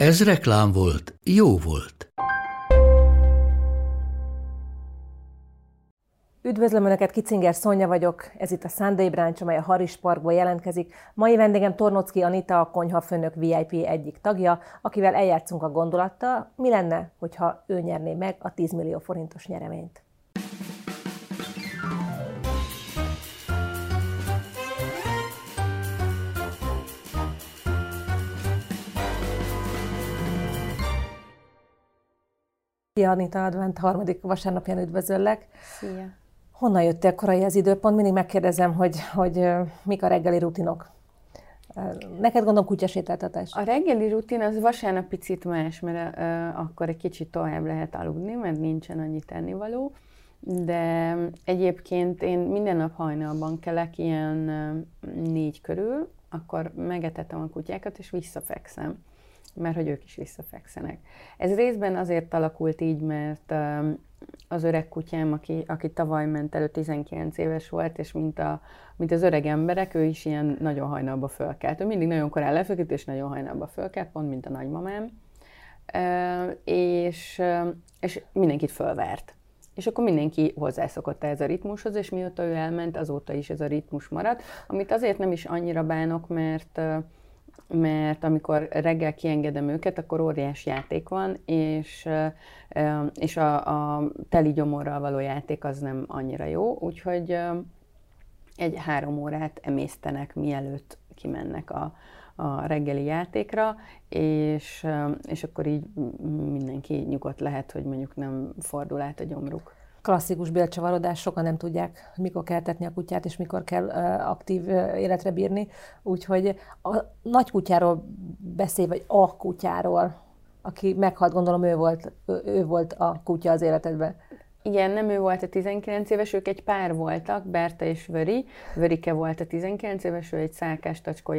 Ez reklám volt, jó volt. Üdvözlöm Önöket, Kicinger Szonya vagyok, ez itt a Sunday Branch, amely a Haris Parkból jelentkezik. Mai vendégem Tornocki Anita, a konyhafőnök VIP egyik tagja, akivel eljátszunk a gondolattal, mi lenne, hogyha ő nyerné meg a 10 millió forintos nyereményt. Szia Anita Advent, harmadik vasárnapján üdvözöllek. Szia. Honnan jöttél korai az időpont? Mindig megkérdezem, hogy, hogy mik a reggeli rutinok. Neked gondolom kutyasétáltatás. A reggeli rutin az vasárnap picit más, mert uh, akkor egy kicsit tovább lehet aludni, mert nincsen annyi tennivaló. De egyébként én minden nap hajnalban kelek, ilyen uh, négy körül, akkor megetetem a kutyákat, és visszafekszem mert hogy ők is visszafekszenek. Ez részben azért alakult így, mert az öreg kutyám, aki, aki tavaly ment elő, 19 éves volt, és mint, a, mint az öreg emberek, ő is ilyen nagyon hajnalba fölkelt. Ő mindig nagyon korán lefeküdt, és nagyon hajnalba fölkelt, pont mint a nagymamám. És, és mindenkit fölvert. És akkor mindenki hozzászokott ez a ritmushoz, és mióta ő elment, azóta is ez a ritmus maradt, amit azért nem is annyira bánok, mert mert amikor reggel kiengedem őket, akkor óriás játék van, és, és a, a teli gyomorral való játék az nem annyira jó, úgyhogy egy három órát emésztenek, mielőtt kimennek a, a reggeli játékra, és, és akkor így mindenki nyugodt lehet, hogy mondjuk nem fordul át a gyomruk klasszikus bélcsavarodás, sokan nem tudják, mikor kell tetni a kutyát, és mikor kell aktív életre bírni. Úgyhogy a nagy kutyáról beszél, vagy a kutyáról, aki meghalt, gondolom ő volt, ő volt a kutya az életedben. Igen, nem ő volt a 19 éves, ők egy pár voltak, Berta és Vöri. Vörike volt a 19 éves, ő egy szálkás tacskó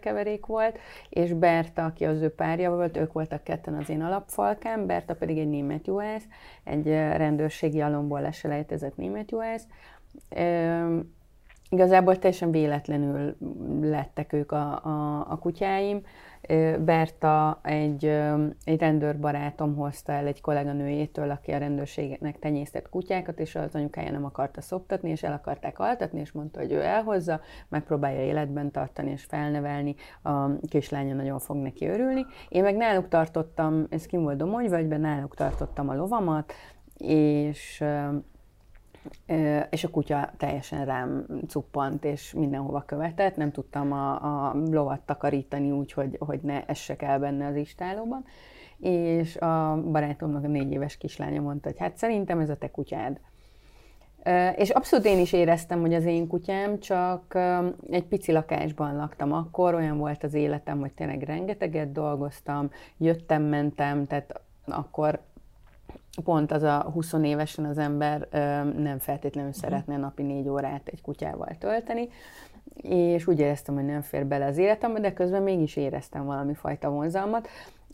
keverék volt, és Berta, aki az ő párja volt, ők voltak ketten az én alapfalkám, Berta pedig egy német juhász, egy rendőrségi alomból leselejtezett német juhász. Igazából teljesen véletlenül lettek ők a, a, a kutyáim. Berta egy, egy rendőrbarátom hozta el egy kolléganőjétől, aki a rendőrségnek tenyésztett kutyákat, és az anyukája nem akarta szoptatni, és el akarták altatni, és mondta, hogy ő elhozza, megpróbálja életben tartani és felnevelni, a kislánya nagyon fog neki örülni. Én meg náluk tartottam, ez kim volt Domonyvölgyben, náluk tartottam a lovamat, és és a kutya teljesen rám cuppant, és mindenhova követett, nem tudtam a, a lovat takarítani úgy, hogy, hogy ne essek el benne az istálóban, és a barátomnak a négy éves kislánya mondta, hogy hát szerintem ez a te kutyád. És abszolút én is éreztem, hogy az én kutyám, csak egy pici lakásban laktam akkor, olyan volt az életem, hogy tényleg rengeteget dolgoztam, jöttem, mentem, tehát akkor pont az a 20 évesen az ember nem feltétlenül mhm. szeretne napi négy órát egy kutyával tölteni, és úgy éreztem, hogy nem fér bele az életembe, de közben mégis éreztem valami fajta vonzalmat,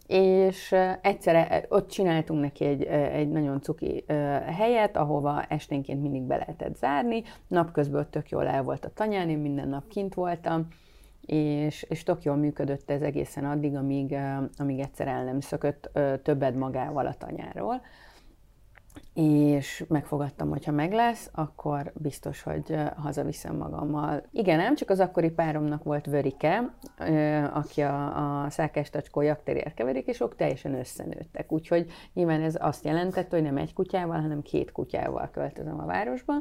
és egyszerre ott csináltunk neki egy, egy nagyon cuki helyet, ahova esténként mindig be lehetett zárni, napközben tök jól el volt a tanyán, én minden nap kint voltam, és, és tök jól működött ez egészen addig, amíg, amíg egyszer el nem szökött többed magával a tanyáról és megfogadtam, hogy ha meg lesz, akkor biztos, hogy hazaviszem magammal. Igen, nem csak az akkori páromnak volt Vörike, aki a, a Szákás Tacskó jakterier keverék, és ők teljesen összenőttek. Úgyhogy nyilván ez azt jelentette, hogy nem egy kutyával, hanem két kutyával költözöm a városba.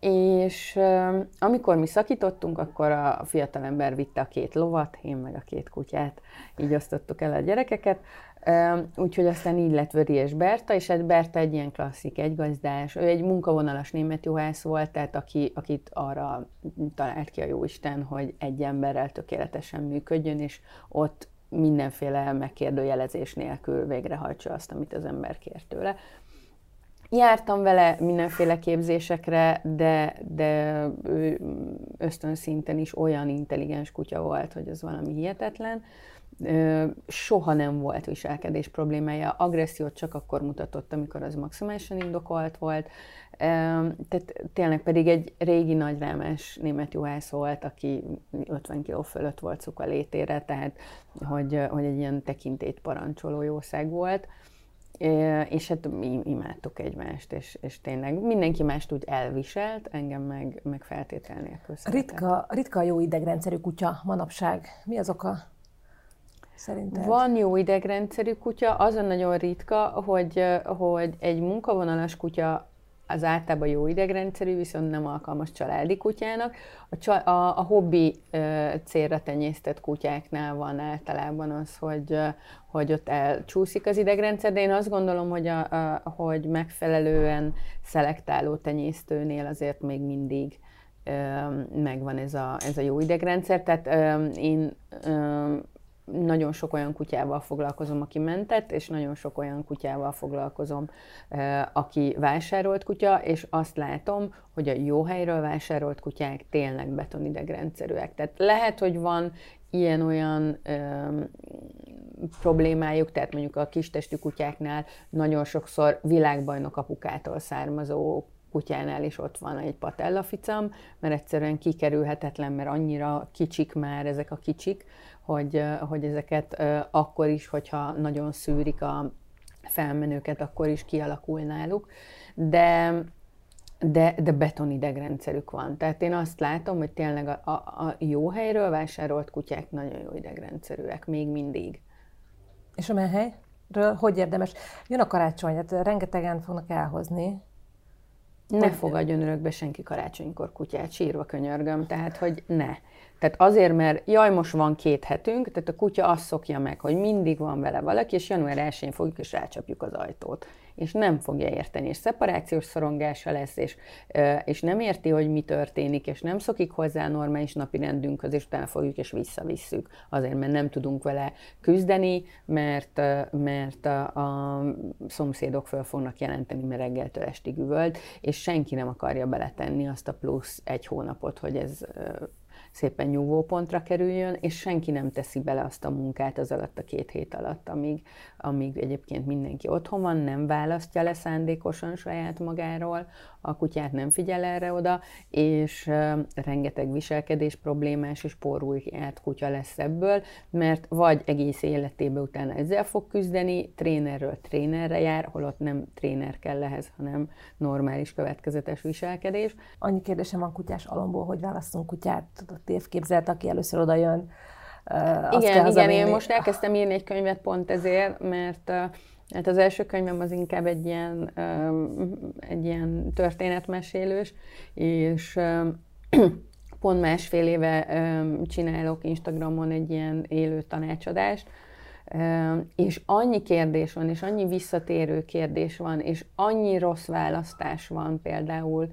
És amikor mi szakítottunk, akkor a fiatalember vitte a két lovat, én meg a két kutyát, így osztottuk el a gyerekeket. Úgyhogy aztán így lett Vöri és Berta, és hát Berta egy ilyen klasszik, egy gazdás, ő egy munkavonalas német juhász volt, tehát aki, akit arra talált ki a jóisten, hogy egy emberrel tökéletesen működjön, és ott mindenféle megkérdőjelezés nélkül végrehajtsa azt, amit az ember kér tőle. Jártam vele mindenféle képzésekre, de, de ő ösztönszinten is olyan intelligens kutya volt, hogy ez valami hihetetlen. Soha nem volt viselkedés problémája. Agressziót csak akkor mutatott, amikor az maximálisan indokolt volt. Tehát tényleg pedig egy régi nagyrámás német juhász volt, aki 50 kg fölött volt szuka létére, tehát hogy, hogy egy ilyen tekintét parancsoló jószág volt és hát imádtuk egymást, és, és tényleg mindenki mást úgy elviselt, engem meg, meg feltétel nélkül ritka, ritka a jó idegrendszerű kutya manapság. Mi az oka? Szerinted? Van jó idegrendszerű kutya, az a nagyon ritka, hogy, hogy egy munkavonalas kutya az általában jó idegrendszerű, viszont nem alkalmas családi kutyának. A, csa- a, a hobbi ö, célra tenyésztett kutyáknál van általában az, hogy, hogy ott elcsúszik az idegrendszer, de én azt gondolom, hogy, a, a, hogy megfelelően szelektáló tenyésztőnél azért még mindig ö, megvan ez a, ez a jó idegrendszer. Tehát ö, én ö, nagyon sok olyan kutyával foglalkozom, aki mentett, és nagyon sok olyan kutyával foglalkozom, aki vásárolt kutya, és azt látom, hogy a jó helyről vásárolt kutyák tényleg betonidegrendszerűek. Tehát lehet, hogy van ilyen-olyan problémájuk, tehát mondjuk a kistestű kutyáknál nagyon sokszor világbajnok apukától származó kutyánál is ott van egy patellaficam, mert egyszerűen kikerülhetetlen, mert annyira kicsik már ezek a kicsik, hogy, hogy ezeket akkor is, hogyha nagyon szűrik a felmenőket, akkor is kialakul náluk. De, de, de betonidegrendszerük van. Tehát én azt látom, hogy tényleg a, a, a jó helyről vásárolt kutyák nagyon jó idegrendszerűek, még mindig. És a menhelyről hogy érdemes? Jön a karácsony, hát rengetegen fognak elhozni. Ne hogy... fogadjon örökbe senki karácsonykor kutyát, sírva könyörgöm, tehát hogy ne. Tehát azért, mert jaj, most van két hetünk, tehát a kutya azt szokja meg, hogy mindig van vele valaki, és január 1-én fogjuk, és rácsapjuk az ajtót. És nem fogja érteni, és szeparációs szorongása lesz, és, és nem érti, hogy mi történik, és nem szokik hozzá a normális napi rendünkhöz, és utána fogjuk, és visszavisszük. Azért, mert nem tudunk vele küzdeni, mert, mert a, a szomszédok föl fognak jelenteni, mert reggeltől estig üvölt, és senki nem akarja beletenni azt a plusz egy hónapot, hogy ez szépen nyugvópontra kerüljön, és senki nem teszi bele azt a munkát az alatt a két hét alatt, amíg, amíg egyébként mindenki otthon van, nem választja le szándékosan saját magáról, a kutyát nem figyel erre oda, és rengeteg viselkedés problémás és járt kutya lesz ebből, mert vagy egész életében utána ezzel fog küzdeni, trénerről trénerre jár, holott nem tréner kell ehhez, hanem normális, következetes viselkedés. Annyi kérdésem van kutyás alomból, hogy választunk kutyát, a tévképzelt, aki először oda jön, Uh, igen, igen, én most elkezdtem írni egy könyvet pont ezért, mert Hát az első könyvem az inkább egy ilyen, egy ilyen történetmesélős, és pont másfél éve csinálok Instagramon egy ilyen élő tanácsadást, és annyi kérdés van, és annyi visszatérő kérdés van, és annyi rossz választás van például,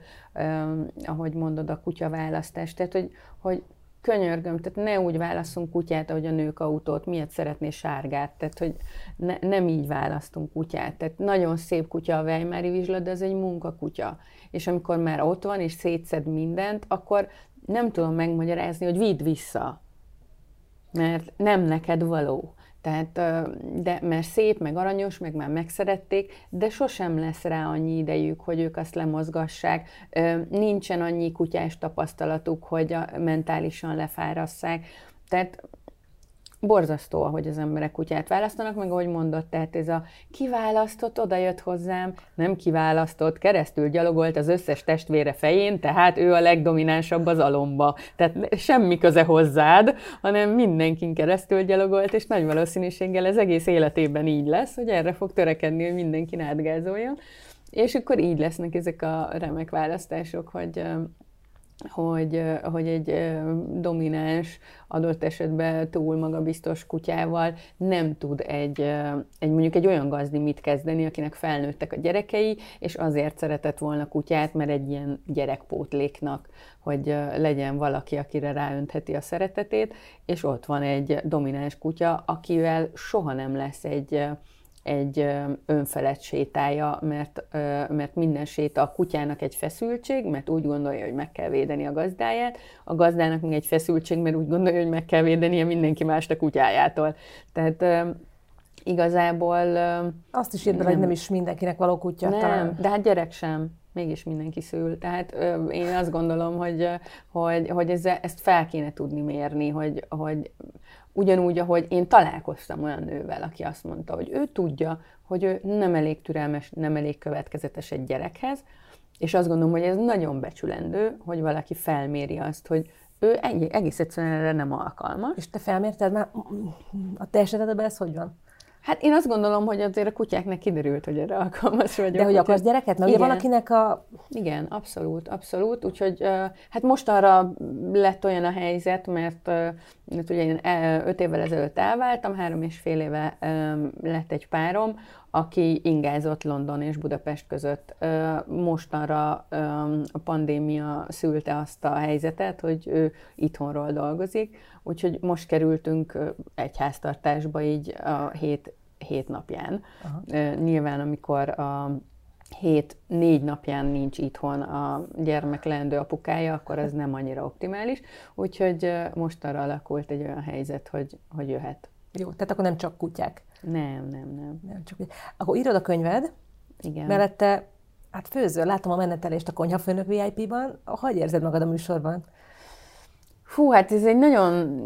ahogy mondod, a kutyaválasztás. Tehát, hogy, hogy könyörgöm, tehát ne úgy válaszunk kutyát, ahogy a nők autót, miért szeretné sárgát, tehát hogy ne, nem így választunk kutyát. Tehát nagyon szép kutya a Weimári vizsla, de ez egy munkakutya. És amikor már ott van, és szétszed mindent, akkor nem tudom megmagyarázni, hogy vidd vissza. Mert nem neked való. Tehát, de, mert szép, meg aranyos, meg már megszerették, de sosem lesz rá annyi idejük, hogy ők azt lemozgassák. Nincsen annyi kutyás tapasztalatuk, hogy a, mentálisan lefárasszák. Tehát borzasztó, ahogy az emberek kutyát választanak, meg ahogy mondott, tehát ez a kiválasztott, oda jött hozzám, nem kiválasztott, keresztül gyalogolt az összes testvére fején, tehát ő a legdominánsabb az alomba. Tehát semmi köze hozzád, hanem mindenkin keresztül gyalogolt, és nagy valószínűséggel ez egész életében így lesz, hogy erre fog törekedni, hogy mindenki átgázoljon. És akkor így lesznek ezek a remek választások, hogy hogy, hogy egy domináns, adott esetben túl magabiztos kutyával nem tud egy, egy mondjuk egy olyan gazdi mit kezdeni, akinek felnőttek a gyerekei, és azért szeretett volna kutyát, mert egy ilyen gyerekpótléknak, hogy legyen valaki, akire ráöntheti a szeretetét, és ott van egy domináns kutya, akivel soha nem lesz egy, egy önfelett sétája, mert, mert minden séta a kutyának egy feszültség, mert úgy gondolja, hogy meg kell védeni a gazdáját, a gazdának még egy feszültség, mert úgy gondolja, hogy meg kell védenie mindenki mást a kutyájától. Tehát igazából... Azt is írd hogy nem is mindenkinek való kutya. Nem, talán. de hát gyerek sem mégis mindenki szül. Tehát ö, én azt gondolom, hogy, hogy, hogy ezzel, ezt fel kéne tudni mérni, hogy, hogy Ugyanúgy, ahogy én találkoztam olyan nővel, aki azt mondta, hogy ő tudja, hogy ő nem elég türelmes, nem elég következetes egy gyerekhez, és azt gondolom, hogy ez nagyon becsülendő, hogy valaki felméri azt, hogy ő egész egyszerűen erre nem alkalmas. És te felmérted már a te esetedben ez hogy van? Hát én azt gondolom, hogy azért a kutyáknak kiderült, hogy erre alkalmas vagyok. De hogy akarsz gyereket? Mert ugye valakinek a... Igen, abszolút, abszolút. Úgyhogy hát mostanra lett olyan a helyzet, mert, mert ugye én öt évvel ezelőtt elváltam, három és fél éve lett egy párom, aki ingázott London és Budapest között. Mostanra a pandémia szülte azt a helyzetet, hogy ő itthonról dolgozik, úgyhogy most kerültünk egy háztartásba így a hét, hét napján. Aha. Nyilván, amikor a hét, négy napján nincs itthon a gyermek leendő apukája, akkor ez nem annyira optimális. Úgyhogy most arra alakult egy olyan helyzet, hogy, hogy jöhet. Jó, tehát akkor nem csak kutyák. Nem, nem, nem. nem csak... Akkor írod a könyved, Igen. mellette hát főzöl, látom a menetelést a konyhafőnök VIP-ban. Hogy érzed magad a műsorban? Fú, hát ez egy nagyon,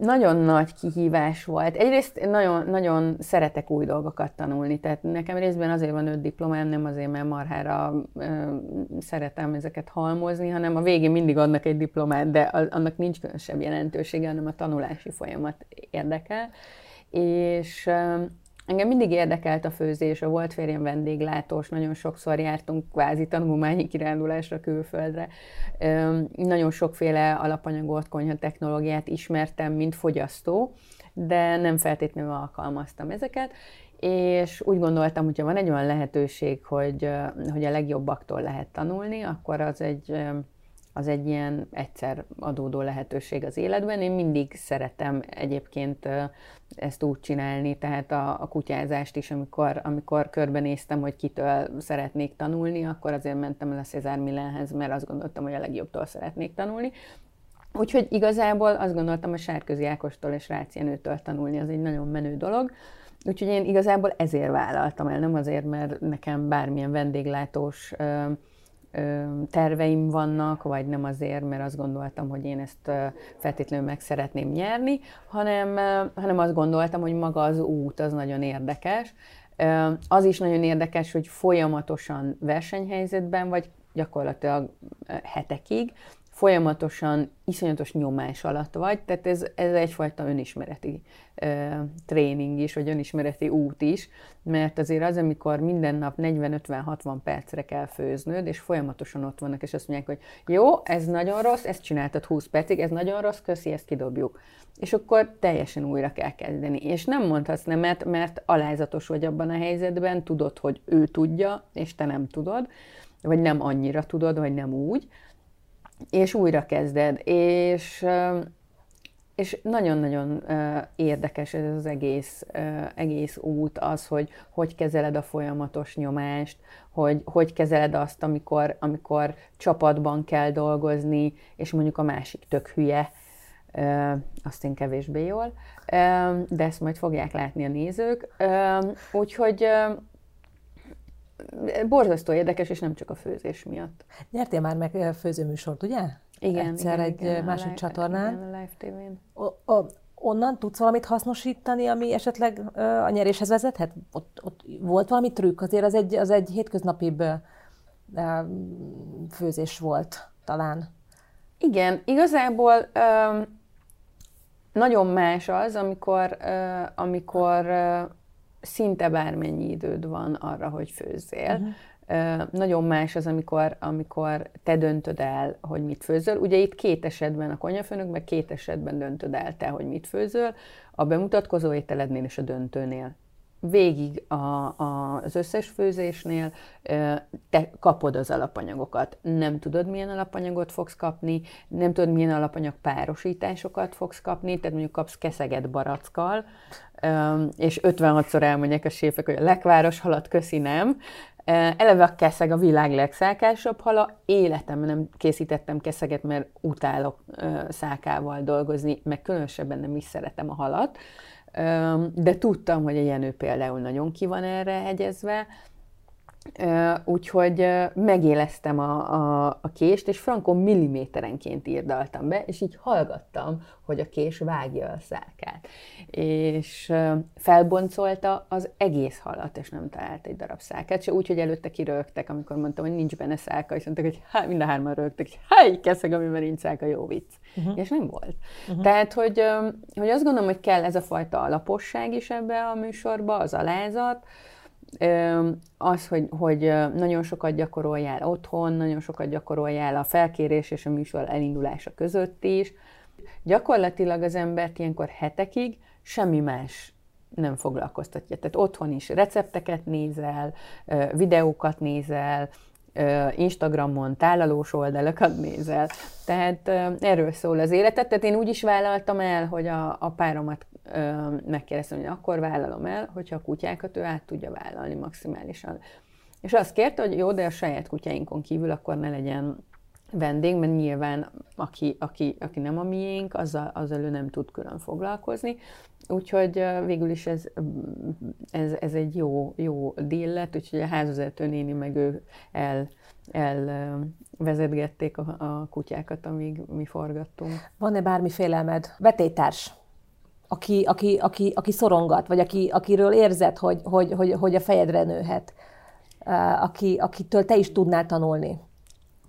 nagyon nagy kihívás volt. Egyrészt nagyon, nagyon szeretek új dolgokat tanulni, tehát nekem részben azért van öt diplomám, nem azért, mert marhára ö, szeretem ezeket halmozni, hanem a végén mindig adnak egy diplomát, de annak nincs különösebb jelentősége, hanem a tanulási folyamat érdekel. És Engem mindig érdekelt a főzés, a volt férjem vendéglátós, nagyon sokszor jártunk kvázi tanulmányi kirándulásra külföldre. Nagyon sokféle alapanyagot, konyha technológiát ismertem, mint fogyasztó, de nem feltétlenül alkalmaztam ezeket, és úgy gondoltam, hogyha van egy olyan lehetőség, hogy, hogy a legjobbaktól lehet tanulni, akkor az egy az egy ilyen egyszer adódó lehetőség az életben. Én mindig szeretem egyébként ezt úgy csinálni, tehát a, a kutyázást is, amikor, amikor körbenéztem, hogy kitől szeretnék tanulni, akkor azért mentem el a Cézár Millenhez, mert azt gondoltam, hogy a legjobbtól szeretnék tanulni. Úgyhogy igazából azt gondoltam, a Sárközi Ákostól és Rácz Jenőtől tanulni, az egy nagyon menő dolog. Úgyhogy én igazából ezért vállaltam el, nem azért, mert nekem bármilyen vendéglátós terveim vannak, vagy nem azért, mert azt gondoltam, hogy én ezt feltétlenül meg szeretném nyerni, hanem, hanem azt gondoltam, hogy maga az út az nagyon érdekes. Az is nagyon érdekes, hogy folyamatosan versenyhelyzetben vagy, gyakorlatilag hetekig, folyamatosan iszonyatos nyomás alatt vagy, tehát ez, ez egyfajta önismereti ö, tréning is, vagy önismereti út is, mert azért az, amikor minden nap 40-50-60 percre kell főznöd, és folyamatosan ott vannak, és azt mondják, hogy jó, ez nagyon rossz, ezt csináltad 20 percig, ez nagyon rossz, köszi, ezt kidobjuk. És akkor teljesen újra kell kezdeni. És nem mondhatsz nemet, mert alázatos vagy abban a helyzetben, tudod, hogy ő tudja, és te nem tudod, vagy nem annyira tudod, vagy nem úgy, és újra kezded, és, és nagyon-nagyon érdekes ez az egész, egész út, az, hogy hogy kezeled a folyamatos nyomást, hogy hogy kezeled azt, amikor, amikor csapatban kell dolgozni, és mondjuk a másik tök hülye, azt én kevésbé jól, de ezt majd fogják látni a nézők. Úgyhogy borzasztó érdekes, és nem csak a főzés miatt. Nyertél már meg főzőműsort, ugye? Igen. Egyszer igen, egy igen, másik a csatornán. Igen, a Live TV-n. O, o, onnan tudsz valamit hasznosítani, ami esetleg a nyeréshez vezethet? Ott, ott volt valami trükk? Azért az egy, az egy hétköznapibb főzés volt talán. Igen, igazából um, nagyon más az, amikor, amikor szinte bármennyi időd van arra, hogy főzzél. Uh-huh. Nagyon más az, amikor, amikor te döntöd el, hogy mit főzöl. Ugye itt két esetben a konyhafőnökben, két esetben döntöd el te, hogy mit főzöl, a bemutatkozó ételednél és a döntőnél végig a, a, az összes főzésnél te kapod az alapanyagokat. Nem tudod, milyen alapanyagot fogsz kapni, nem tudod, milyen alapanyag párosításokat fogsz kapni, tehát mondjuk kapsz keszeget barackkal, és 56-szor elmondják a séfek, hogy a lekváros halat köszi nem. Eleve a keszeg a világ legszákásabb hala. Életemben nem készítettem keszeget, mert utálok szákával dolgozni, meg különösebben nem is szeretem a halat de tudtam, hogy a Jenő például nagyon ki van erre hegyezve, Úgyhogy megéleztem a, a, a kést, és frankon milliméterenként írdaltam be, és így hallgattam, hogy a kés vágja a szálkát. És felboncolta az egész halat, és nem talált egy darab szálkát, se úgy, hogy előtte kirögtek, amikor mondtam, hogy nincs benne szálka, és mondták, hogy há, mind a hárman rögtek, hogy há, így keszeg, amiben nincs szálka, jó vicc. Uh-huh. És nem volt. Uh-huh. Tehát, hogy, hogy azt gondolom, hogy kell ez a fajta alaposság is ebbe a műsorba, az alázat, az, hogy, hogy nagyon sokat gyakoroljál otthon, nagyon sokat gyakoroljál a felkérés és a műsor elindulása között is. Gyakorlatilag az embert ilyenkor hetekig semmi más nem foglalkoztatja. Tehát otthon is recepteket nézel, videókat nézel, Instagramon tálalós oldalakat nézel. Tehát erről szól az életet. Tehát én úgy is vállaltam el, hogy a, a páromat megkérdeztem, hogy akkor vállalom el, hogyha a kutyákat ő át tudja vállalni maximálisan. És azt kérte, hogy jó, de a saját kutyáinkon kívül akkor ne legyen vendég, mert nyilván aki, aki, aki nem a miénk, azzal, azzal ő nem tud külön foglalkozni. Úgyhogy végül is ez, ez, ez egy jó, jó deal lett, úgyhogy a házvezető néni meg ő el, elvezetgették a, a kutyákat, amíg mi forgattunk. Van-e bármi félelmed? Vetétárs, aki, aki, aki, aki szorongat, vagy aki, akiről érzed, hogy, hogy, hogy, hogy a fejedre nőhet, aki, akitől te is tudnál tanulni?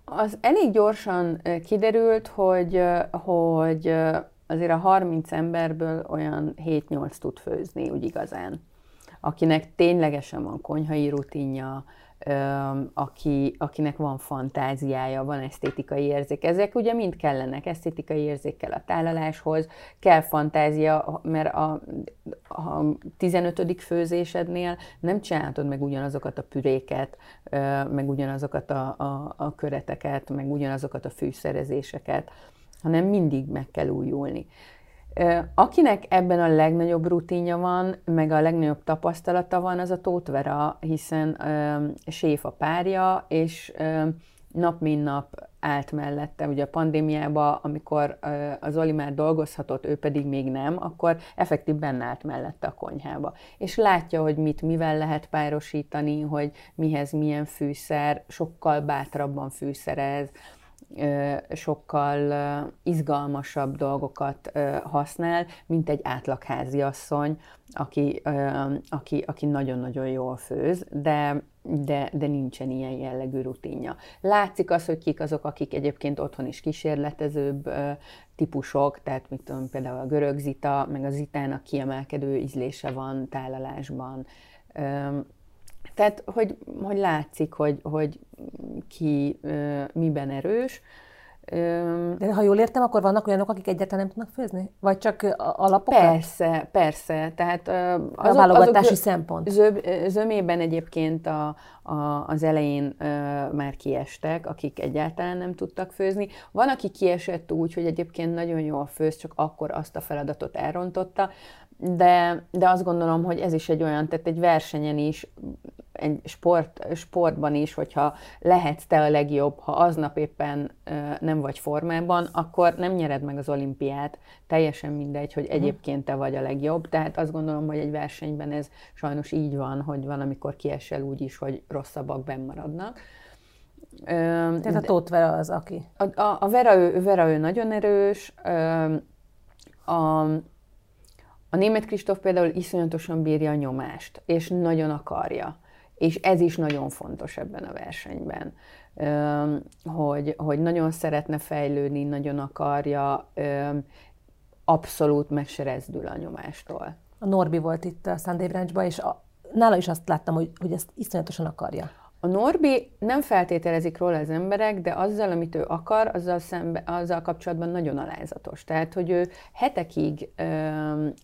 Az elég gyorsan kiderült, hogy, hogy azért a 30 emberből olyan 7-8 tud főzni, úgy igazán. Akinek ténylegesen van konyhai rutinja, aki, akinek van fantáziája, van esztétikai érzék. Ezek ugye mind kellenek, esztétikai érzékkel a tálaláshoz, kell fantázia, mert a, a 15. főzésednél nem csinálhatod meg ugyanazokat a püréket, meg ugyanazokat a, a, a köreteket, meg ugyanazokat a fűszerezéseket, hanem mindig meg kell újulni. Akinek ebben a legnagyobb rutinja van, meg a legnagyobb tapasztalata van, az a Tóth Vera, hiszen ö, séf a párja, és nap mint nap állt mellette. Ugye a pandémiában, amikor az Oli már dolgozhatott, ő pedig még nem, akkor effektív benne állt mellette a konyhába. És látja, hogy mit mivel lehet párosítani, hogy mihez milyen fűszer, sokkal bátrabban fűszerez, sokkal izgalmasabb dolgokat használ, mint egy átlagházi asszony, aki, aki, aki nagyon-nagyon jól főz, de, de, de nincsen ilyen jellegű rutinja. Látszik az, hogy kik azok, akik egyébként otthon is kísérletezőbb típusok, tehát mit tudom, például a görög zita, meg a zitának kiemelkedő ízlése van tálalásban, tehát, hogy, hogy látszik, hogy, hogy ki ö, miben erős. Ö, De ha jól értem, akkor vannak olyanok, akik egyáltalán nem tudnak főzni? Vagy csak alapokat? Persze, persze. Tehát, azok, a válogatási azok szempont. Zöb, zömében egyébként a, a, az elején ö, már kiestek, akik egyáltalán nem tudtak főzni. Van, aki kiesett úgy, hogy egyébként nagyon jól főz, csak akkor azt a feladatot elrontotta de, de azt gondolom, hogy ez is egy olyan, tehát egy versenyen is, egy sport, sportban is, hogyha lehetsz te a legjobb, ha aznap éppen nem vagy formában, akkor nem nyered meg az olimpiát. Teljesen mindegy, hogy mhm. egyébként te vagy a legjobb. Tehát azt gondolom, hogy egy versenyben ez sajnos így van, hogy van, amikor kiesel úgy is, hogy rosszabbak benn maradnak. Tehát a Tóth Vera az, aki? A, a, a Vera, ő, Vera ő nagyon erős, a, a német Kristóf például iszonyatosan bírja a nyomást, és nagyon akarja. És ez is nagyon fontos ebben a versenyben, hogy, hogy nagyon szeretne fejlődni, nagyon akarja, abszolút meg se rezdül a nyomástól. A Norbi volt itt a Sunday Branchban, és a, nála is azt láttam, hogy, hogy ezt iszonyatosan akarja. A Norbi nem feltételezik róla az emberek, de azzal, amit ő akar, azzal, szembe, azzal kapcsolatban nagyon alázatos. Tehát, hogy ő hetekig ö,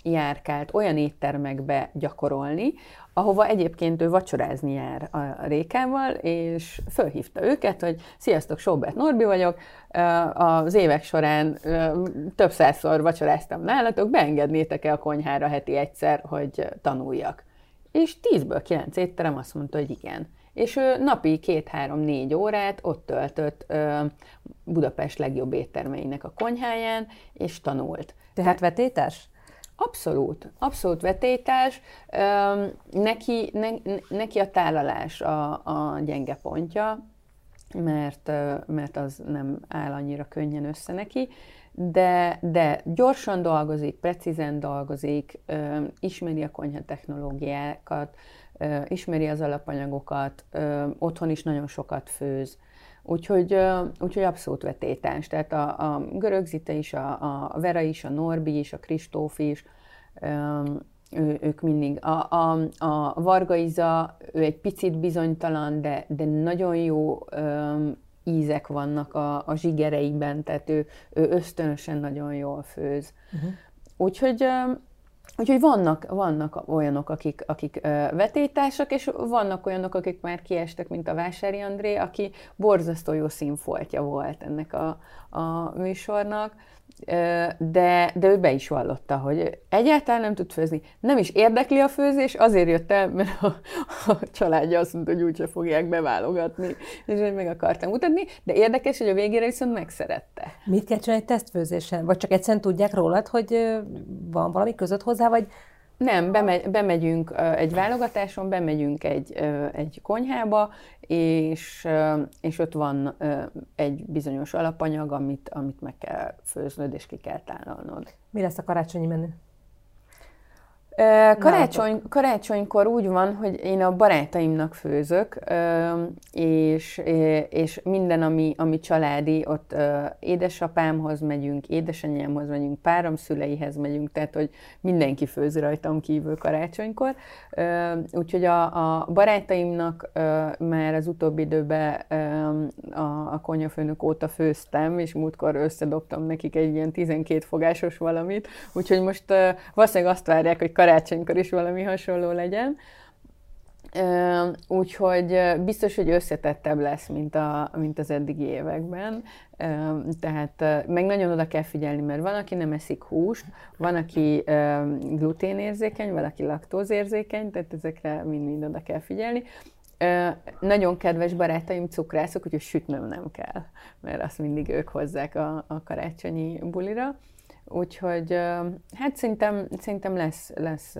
járkált olyan éttermekbe gyakorolni, ahova egyébként ő vacsorázni jár a Rékával, és fölhívta őket, hogy sziasztok, Sobert Norbi vagyok, az évek során több százszor vacsoráztam nálatok, beengednétek-e a konyhára heti egyszer, hogy tanuljak. És tízből kilenc étterem azt mondta, hogy igen. És ő napi két-három-négy órát ott töltött Budapest legjobb éttermeinek a konyháján, és tanult. Tehát vetétes? Abszolút, abszolút vetétás. Neki, ne, neki a tálalás a, a gyenge pontja, mert, mert az nem áll annyira könnyen össze neki, de, de gyorsan dolgozik, precízen dolgozik, ismeri a konyha technológiákat, ismeri az alapanyagokat, otthon is nagyon sokat főz. Úgyhogy, úgyhogy abszolút vetétás. Tehát a, a Görögzite is, a, a Vera is, a Norbi is, a Kristóf is, ő, ők mindig. A, a, a Varga Iza, ő egy picit bizonytalan, de, de nagyon jó ízek vannak a, a zsigereiben, tehát ő, ő ösztönösen nagyon jól főz. Uh-huh. Úgyhogy Úgyhogy vannak, vannak olyanok, akik, akik vetétársak, és vannak olyanok, akik már kiestek, mint a Vásári André, aki borzasztó jó színfoltja volt ennek a, a műsornak de, de ő be is vallotta, hogy egyáltalán nem tud főzni. Nem is érdekli a főzés, azért jött el, mert a, a családja azt mondta, hogy úgyse fogják beválogatni, és hogy meg akartam mutatni, de érdekes, hogy a végére viszont megszerette. Mit kell csinálni egy tesztfőzésen? Vagy csak egyszerűen tudják rólad, hogy van valami között hozzá, vagy nem, bemegy, bemegyünk egy válogatáson, bemegyünk egy, egy konyhába, és, és ott van egy bizonyos alapanyag, amit, amit meg kell főznöd, és ki kell tálalnod. Mi lesz a karácsonyi menü? Karácsony, karácsonykor úgy van, hogy én a barátaimnak főzök, és, és minden, ami, ami családi, ott édesapámhoz megyünk, édesanyámhoz megyünk, párom szüleihez megyünk, tehát hogy mindenki főz rajtam kívül karácsonykor. Úgyhogy a, a barátaimnak már az utóbbi időben a, a konyafőnök óta főztem, és múltkor összedobtam nekik egy ilyen 12 fogásos valamit, úgyhogy most valószínűleg azt várják, hogy karácsonykor is valami hasonló legyen. Úgyhogy biztos, hogy összetettebb lesz, mint, a, mint az eddigi években. Tehát meg nagyon oda kell figyelni, mert van, aki nem eszik húst, van, aki gluténérzékeny, valaki laktózérzékeny, tehát ezekre mind-mind oda kell figyelni. Nagyon kedves barátaim cukrászok, úgyhogy sütnöm nem kell, mert azt mindig ők hozzák a, a karácsonyi bulira. Úgyhogy hát szerintem, szerintem lesz, lesz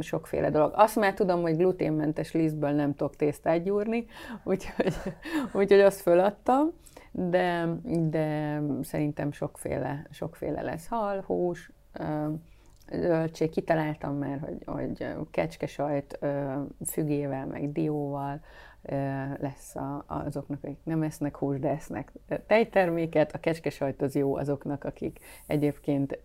sokféle dolog. Azt már tudom, hogy gluténmentes lisztből nem tudok tésztát gyúrni, úgyhogy, úgyhogy azt föladtam, de, de szerintem sokféle, sokféle lesz. Hal, hús, zöldség, kitaláltam már, hogy, hogy kecskesajt fügével, meg dióval, lesz a, azoknak, akik nem esznek hús, de esznek tejterméket. A kecskesajt az jó azoknak, akik egyébként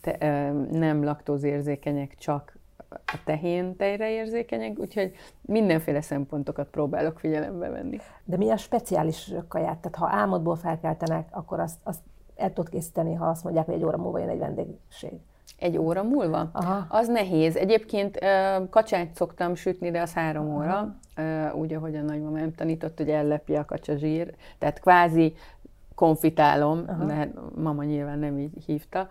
te, nem laktózérzékenyek, csak a tehén tejre érzékenyek, úgyhogy mindenféle szempontokat próbálok figyelembe venni. De mi a speciális kaját? Tehát ha álmodból felkeltenek, akkor azt, azt el tudod készíteni, ha azt mondják, hogy egy óra múlva jön egy vendégség. Egy óra múlva? Aha. Az nehéz. Egyébként kacsát szoktam sütni, de az három óra. Aha úgy, ahogy a nagymamám tanított, hogy ellepje a kacsa zsír, tehát kvázi konfitálom, Aha. mert mama nyilván nem így hívta.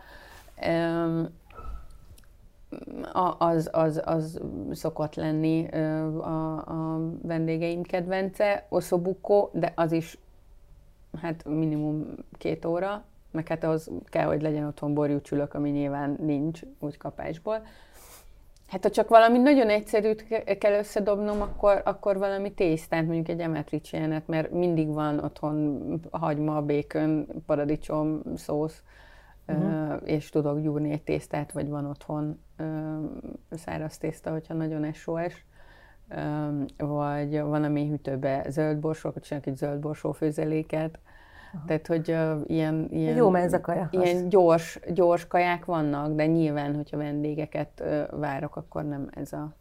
Az, az, az szokott lenni a, a vendégeim kedvence, oszobukó, de az is hát minimum két óra, meg hát az kell, hogy legyen otthon borjúcsülök, ami nyilván nincs, úgy kapásból. Hát ha csak valami nagyon egyszerűt kell összedobnom, akkor, akkor valami tésztát, mondjuk egy emetricsénet, mert mindig van otthon hagyma, békön, paradicsom, szósz, uh-huh. és tudok gyúrni egy tésztát, vagy van otthon száraz tészta, hogyha nagyon SOS, vagy van a mélyhűtőbe zöld borsó, akkor csinálok egy zöld borsó főzeléket, Aha. Tehát, hogy uh, ilyen, ilyen, Jó a kaja. Ilyen gyors, gyors kaják vannak, de nyilván, hogyha vendégeket uh, várok, akkor nem ez a,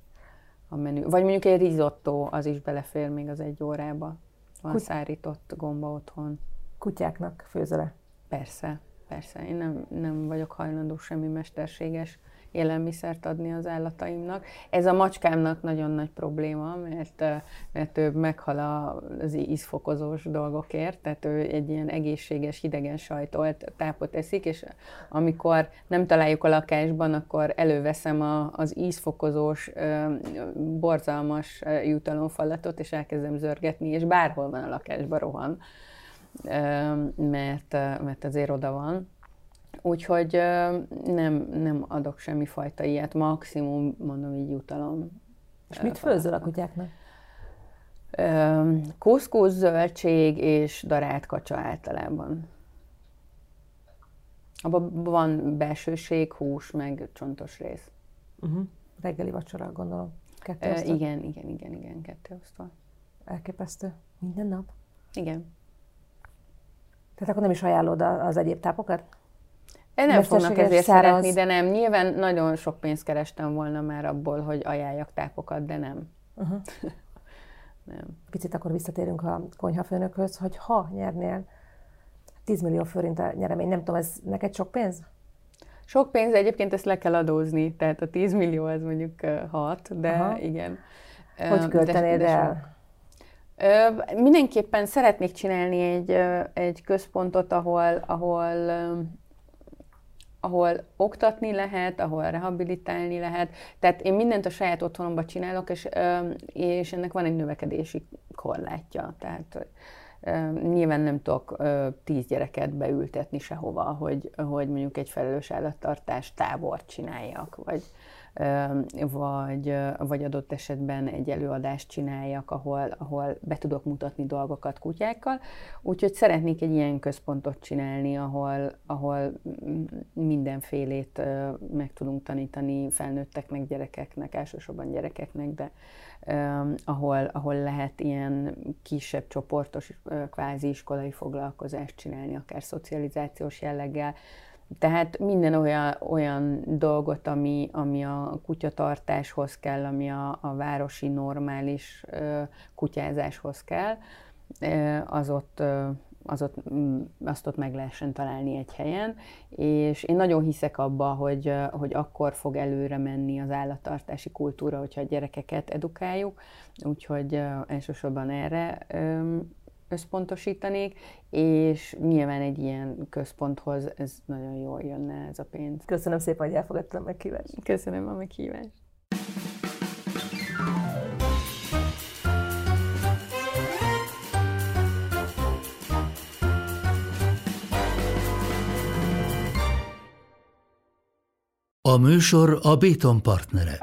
a menü. Vagy mondjuk egy risotto, az is belefér még az egy órába. Van Kut- szárított gomba otthon. Kutyáknak főzele. Persze, persze. Én nem, nem vagyok hajlandó semmi mesterséges élelmiszert adni az állataimnak. Ez a macskámnak nagyon nagy probléma, mert, mert ő meghal az ízfokozós dolgokért, tehát ő egy ilyen egészséges, hidegen sajtolt tápot eszik, és amikor nem találjuk a lakásban, akkor előveszem a, az ízfokozós, borzalmas jutalomfalatot, és elkezdem zörgetni, és bárhol van a lakásban rohan, mert, mert azért oda van. Úgyhogy nem, nem adok semmi fajta ilyet, maximum mondom így jutalom. És mit főzöl a kutyáknak? Kuszkusz, zöldség és darált kacsa általában. Abban van belsőség, hús, meg csontos rész. Uh-huh. Reggeli vacsora, gondolom. Kettő osztva? igen, igen, igen, igen, kettő osztva. Elképesztő. Minden nap? Igen. Tehát akkor nem is ajánlod az egyéb tápokat? Nem fognak ezért száraz. szeretni, de nem. Nyilván nagyon sok pénzt kerestem volna már abból, hogy ajánljak tápokat, de nem. Uh-huh. nem. Picit akkor visszatérünk a konyhafőnökhöz, hogy ha nyernél 10 millió forint a nyeremény, nem tudom, ez neked sok pénz? Sok pénz, egyébként ezt le kell adózni, tehát a 10 millió az mondjuk 6, de Aha. igen. Hogy de- költenéd de sok. el? Ö, Mindenképpen szeretnék csinálni egy, egy központot, ahol, ahol, ahol oktatni lehet, ahol rehabilitálni lehet. Tehát én mindent a saját otthonomban csinálok, és, és ennek van egy növekedési korlátja. Tehát nyilván nem tudok tíz gyereket beültetni sehova, hogy, hogy mondjuk egy felelős állattartás tábort csináljak, vagy, vagy, vagy adott esetben egy előadást csináljak, ahol, ahol be tudok mutatni dolgokat kutyákkal. Úgyhogy szeretnék egy ilyen központot csinálni, ahol, ahol mindenfélét meg tudunk tanítani felnőtteknek, gyerekeknek, elsősorban gyerekeknek, de ahol, ahol lehet ilyen kisebb csoportos kvázi iskolai foglalkozást csinálni, akár szocializációs jelleggel. Tehát minden olyan, olyan dolgot, ami, ami a kutyatartáshoz kell, ami a, a városi normális ö, kutyázáshoz kell, ö, az ott, ö, az ott, mm, azt ott meg lehessen találni egy helyen, és én nagyon hiszek abba, hogy, hogy akkor fog előre menni az állattartási kultúra, hogyha a gyerekeket edukáljuk, úgyhogy elsősorban erre összpontosítanék, és nyilván egy ilyen központhoz ez nagyon jól jönne ez a pénz. Köszönöm szépen, hogy elfogadtam a meghívást. Köszönöm a meghívást. A műsor a Béton partnere.